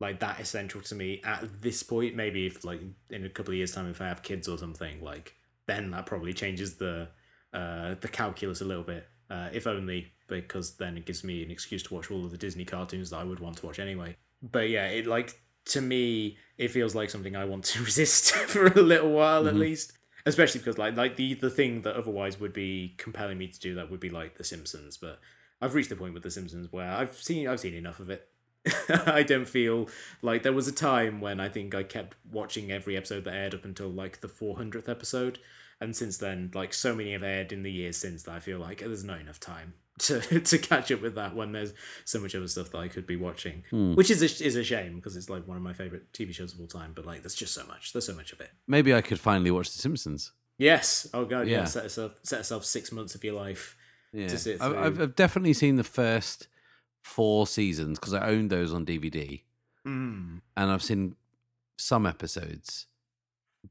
like that essential to me at this point. Maybe if like in a couple of years time if i have kids or something like then that probably changes the uh the calculus a little bit uh if only because then it gives me an excuse to watch all of the disney cartoons that i would want to watch anyway. But yeah it like to me it feels like something i want to resist for a little while at Mhm. least. Especially because like like the the thing that otherwise would be compelling me to do that would be like the simpsons but i've reached the point with the simpsons where i've seen i've seen enough of it I don't feel like there was a time when I think I kept watching every episode that aired up until like the 400th episode. And since then, like so many have aired in the years since that I feel like there's not enough time to, to catch up with that when there's so much other stuff that I could be watching, Hmm. which is a, is a shame because it's like one of my favorite TV shows of all time. But like, there's just so much. There's so much of it. Maybe I could finally watch The Simpsons. Yes. Oh god. Yeah. Yeah. Set yourself set yourself six months of your life. Yeah, to sit I've, I've. I've definitely seen the first four seasons because I owned those on DVD, Mm. and I've seen some episodes.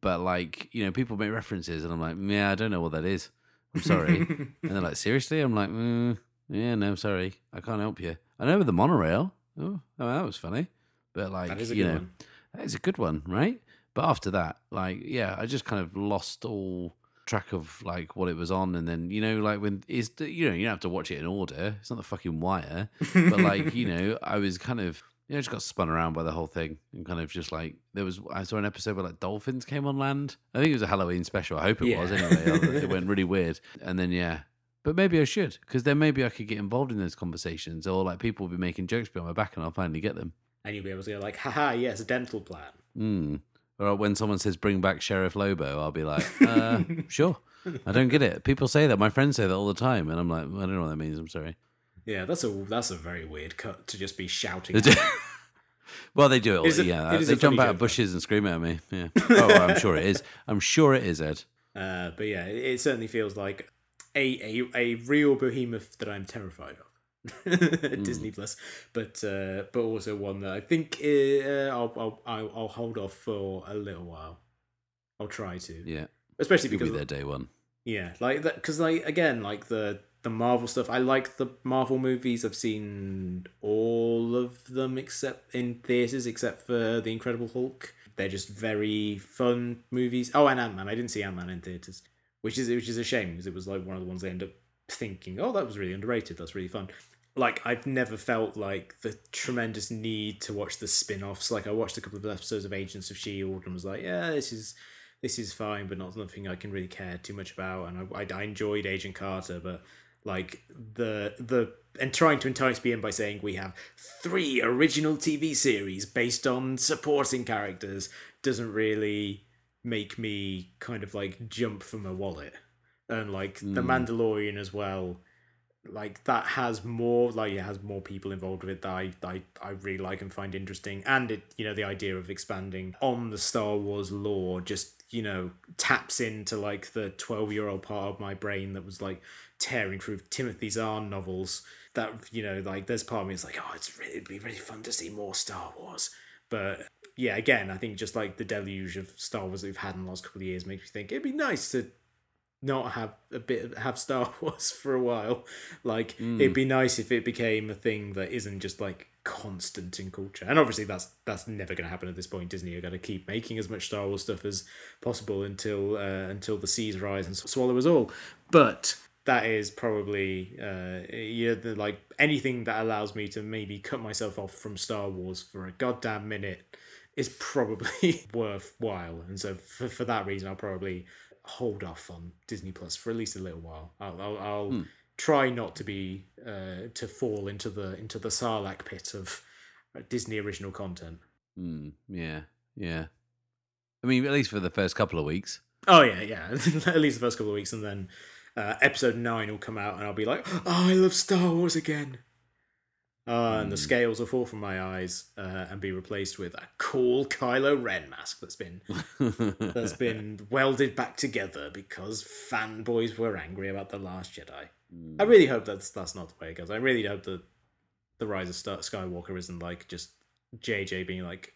But like you know, people make references, and I'm like, yeah, I don't know what that is. I'm sorry. and they're like, seriously? I'm like, mm, yeah, no, sorry, I can't help you. I know with the monorail. Oh, oh, that was funny. But like, that is a you good know, one. that is a good one, right? But after that, like, yeah, I just kind of lost all track of like what it was on, and then you know, like when is the you know, you don't have to watch it in order. It's not the fucking wire, but like you know, I was kind of you know, just got spun around by the whole thing, and kind of just like there was. I saw an episode where like dolphins came on land. I think it was a Halloween special. I hope it was anyway. it went really weird, and then yeah. But maybe I should, because then maybe I could get involved in those conversations, or like people will be making jokes behind my back, and I'll finally get them. and you'll be able to go like, haha, yes, dental plan. Mm. Or when someone says "Bring back Sheriff Lobo," I'll be like, uh, "Sure." I don't get it. People say that. My friends say that all the time, and I'm like, I don't know what that means. I'm sorry. Yeah, that's a that's a very weird cut to just be shouting. They at do- well, they do it. All, It is a- yeah, it they jump out of bushes and scream at me. Yeah. Oh, I'm sure it is. I'm sure it is, Ed. Uh, but yeah, it, it certainly feels like a, a a real behemoth that I'm terrified of. Hmm. Disney Plus, but uh, but also one that I think uh, I'll, I'll I'll hold off for a little while. I'll try to, Yeah, especially because be there day one. Yeah, like that because like again, like the the Marvel stuff. I like the Marvel movies. I've seen all of them except in theaters, except for the Incredible Hulk. They're just very fun movies. Oh, and Ant Man. I didn't see Ant Man in theaters, which is which is a shame because it was like one of the ones I end up thinking, oh, that was really underrated. That's really fun. Like I've never felt like the tremendous need to watch the spin-offs. Like I watched a couple of episodes of Agents of Shield and was like, yeah, this is this is fine, but not nothing I can really care too much about. And I, I, I enjoyed Agent Carter, but like the the and trying to entice me in by saying we have three original TV series based on supporting characters doesn't really make me kind of like jump from my wallet. And like the Mm. Mandalorian as well, like that has more like it has more people involved with it that I, I I really like and find interesting. And it you know the idea of expanding on the Star Wars lore just you know taps into like the 12 year old part of my brain that was like tearing through timothy zahn novels that you know like there's part of me that's like oh it's really it'd be really fun to see more star wars. But yeah again i think just like the deluge of star wars that we've had in the last couple of years makes me think it'd be nice to not have a bit have Star Wars for a while. Like it'd be nice if it became a thing that isn't just like constant in culture. And obviously that's that's never going to happen at this point. Disney are going to keep making as much Star Wars stuff as possible until uh, until the seas rise and swallow us all. But that is probably uh, yeah, the, like anything that allows me to maybe cut myself off from Star Wars for a goddamn minute is probably worthwhile. And so for, for that reason, I'll probably hold off on Disney Plus for at least a little while. I'll I'll, I'll try not to be uh, to fall into the into the Sarlacc pit of uh, Disney original content. Mm, yeah, yeah. I mean, at least for the first couple of weeks. Oh yeah, yeah. at least the first couple of weeks, and then uh, episode nine will come out, and I'll be like, oh, I love Star Wars again. Uh, and the scales will fall from my eyes uh, and be replaced with a cool Kylo Ren mask that's been that's been welded back together because fanboys were angry about the Last Jedi. I really hope that's that's not the way it goes. I really hope that the Rise of Star- Skywalker isn't like just JJ being like,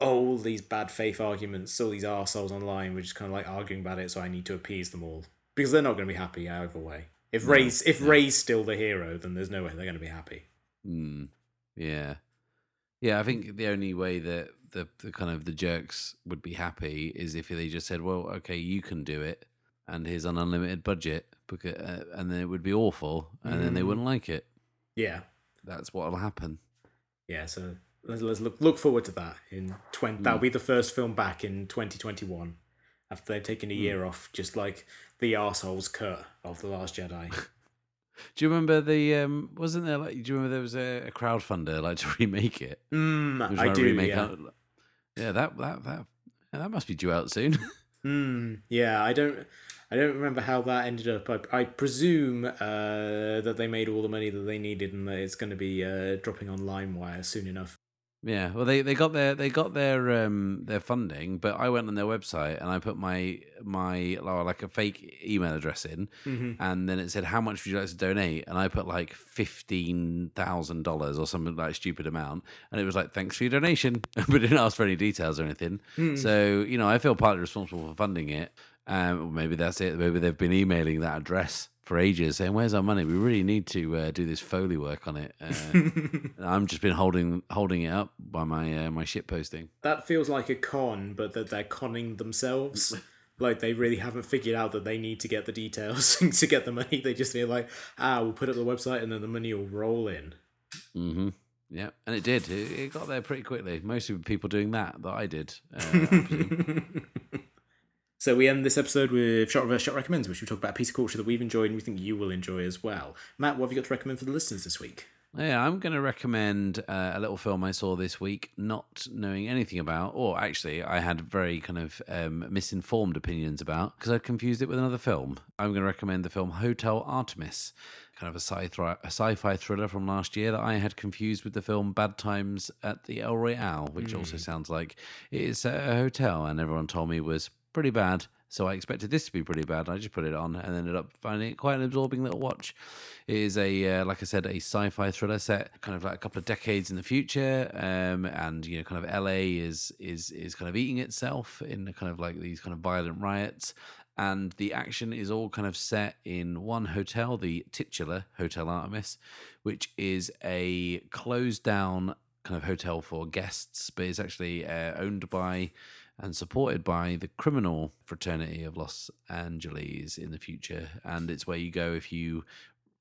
oh, all these bad faith arguments, all these arseholes online, we're just kind of like arguing about it, so I need to appease them all because they're not going to be happy either way. If Rey's if Rey's still the hero, then there's no way they're going to be happy. Mm, yeah, yeah. I think the only way that the, the kind of the jerks would be happy is if they just said, "Well, okay, you can do it, and here's an unlimited budget," because, uh, and then it would be awful, and then they Mm. wouldn't like it. Yeah, That's what'll happen. yeah. So let's, let's look look forward to that. In twenty, that'll be the first film back in twenty twenty one after they've taken a year off, just like the arseholes cut of the Last Jedi. Do you remember the? um Wasn't there like? Do you remember there was a, a crowdfunder like to remake it? Mm, I do. Yeah. out- yeah, that that that that must be due out soon. Mm, yeah, I don't. I don't remember how that ended up. I, I presume uh, that they made all the money that they needed, and that it's going to be uh, dropping on LimeWire soon enough. Yeah, well, they, they got their they got their um their funding, but I went on their website and I put my my oh, like a fake email address in, Mhm. and then it said how much would you like to donate, and I put like fifteen thousand dollars or something like stupid amount, and it was like thanks for your donation, but it didn't ask for any details or anything. So you know, I feel partly responsible for funding it. Um, maybe that's it. Maybe they've been emailing that address for ages, saying, "Where's our money? We really need to uh, do this foley work on it." Uh, I'm just been holding holding it up by my uh, my shit posting. That feels like a con, but that they're conning themselves. like they really haven't figured out that they need to get the details to get the money. They just feel like, ah, we'll put up the website and then the money will roll in. hmm Yeah, and it did. It, it got there pretty quickly. Most of the people doing that that I did. Uh. So we end this episode with Shot Reverse Shot Recommends, which we talk about a piece of culture that we've enjoyed and we think you will enjoy as well. Matt, what have you got to recommend for the listeners this week? yeah, I'm going to recommend uh, a little film I saw this week, not knowing anything about, or actually, I had very kind of um, misinformed opinions about because I confused it with another film. I'm going to recommend the film Hotel Artemis, kind of a, sci- a sci-fi thriller from last year that I had confused with the film Bad Times at the El Royale, which also sounds like it is a hotel, and everyone told me was pretty bad. So I expected this to be pretty bad. I just put it on and ended up finding it quite an absorbing little watch. It is a, uh, like I said, a sci-fi thriller set, kind of like a couple of decades in the future, um, and you know, kind of LA is is is kind of eating itself in kind of like these kind of violent riots, and the action is all kind of set in one hotel, the titular Hotel Artemis, which is a closed down kind of hotel for guests, but it's actually uh, owned by and supported by the criminal fraternity of Los Angeles in the future. And it's where you go if you,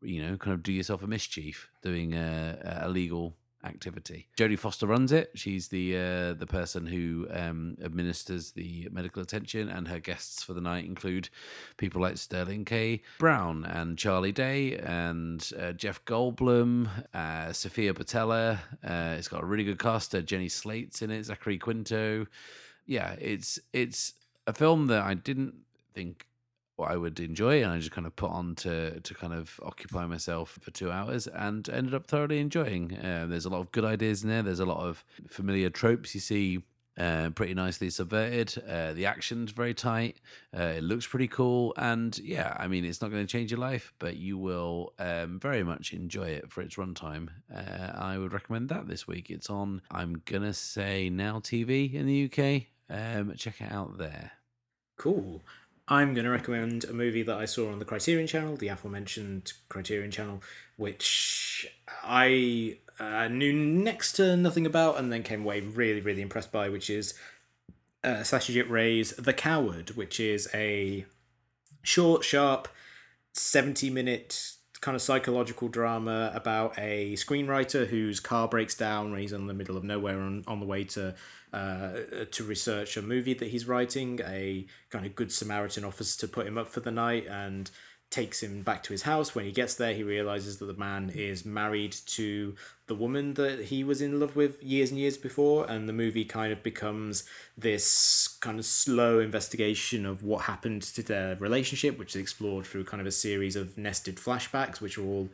you know, kind of do yourself a mischief doing a, a illegal activity. Jodie Foster runs it. She's the uh, the person who um, administers the medical attention, and her guests for the night include people like Sterling K. Brown and Charlie Day and uh, Jeff Goldblum, uh, Sofia Boutella. Uh, it's got a really good cast. Uh, Jenny Slate's in it. Zachary Quinto. Yeah, it's it's a film that I didn't think I would enjoy, and I just kind of put on to to kind of occupy myself for two hours, and ended up thoroughly enjoying. Uh, there's a lot of good ideas in there. There's a lot of familiar tropes you see uh, pretty nicely subverted. Uh, the action's very tight. Uh, it looks pretty cool, and yeah, I mean, it's not going to change your life, but you will um, very much enjoy it for its runtime. Uh, I would recommend that this week. It's on. I'm gonna say Now TV in the UK. Um, check it out there. Cool. I'm going to recommend a movie that I saw on the Criterion Channel, the aforementioned Criterion Channel, which I uh, knew next to nothing about and then came away really, really impressed by, which is uh, Satyajit Ray's The Coward, which is a short, sharp, 70 minute kind of psychological drama about a screenwriter whose car breaks down when he's in the middle of nowhere on, on the way to uh, to research a movie that he's writing. A kind of good Samaritan offers to put him up for the night and takes him back to his house. When he gets there, he realizes that the man is married to the woman that he was in love with years and years before. And the movie kind of becomes this kind of slow investigation of what happened to their relationship, which is explored through kind of a series of nested flashbacks, which are all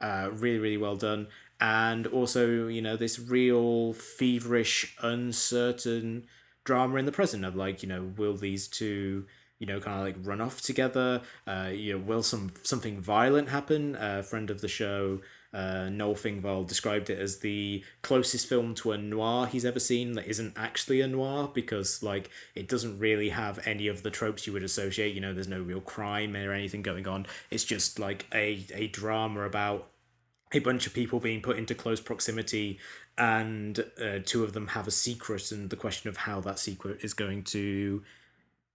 uh, really, really well done. And also, you know, this real feverish, uncertain drama in the present of like, you know, will these two you know, kind of like run off together. Uh, you know, will some something violent happen? A friend of the show, uh, Noel Fingvall, described it as the closest film to a noir he's ever seen that isn't actually a noir because like it doesn't really have any of the tropes you would associate. You know, there's no real crime or anything going on. It's just like a a drama about a bunch of people being put into close proximity and uh, two of them have a secret and the question of how that secret is going to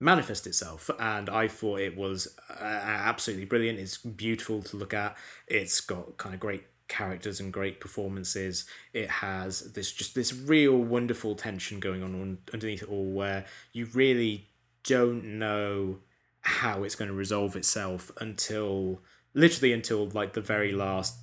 manifest itself and i thought it was uh, absolutely brilliant. It's beautiful to look at. It's got kind of great characters and great performances. It has this just this real wonderful tension going on underneath it all where you really don't know how it's going to resolve itself until literally until like the very last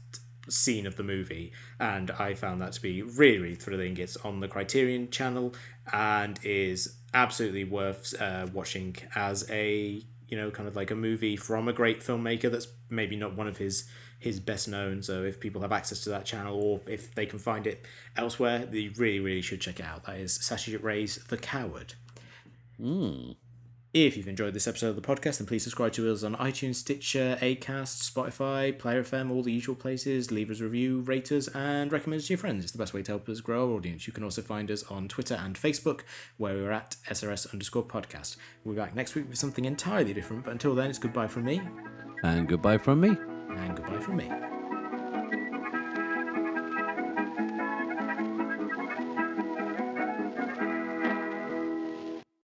scene of the movie. And i found that to be really really thrilling. It's on the criterion channel and is absolutely worth uh, watching as a you know kind of like a movie from a great filmmaker that's maybe not one of his his best known. So if people have access to that channel or if they can find it elsewhere they really really should check it out. That is Satyajit Ray's The Coward. Mm. If you've enjoyed this episode of the podcast, then please subscribe to us on iTunes, Stitcher, Acast, Spotify, Player FM, all the usual places. Leave us a review, rate us, and recommend us to your friends. It's the best way to help us grow our audience. You can also find us on Twitter and Facebook, where we're at SRS underscore podcast. We'll be back next week with something entirely different, but until then, it's goodbye from me. And goodbye from me. And goodbye from me.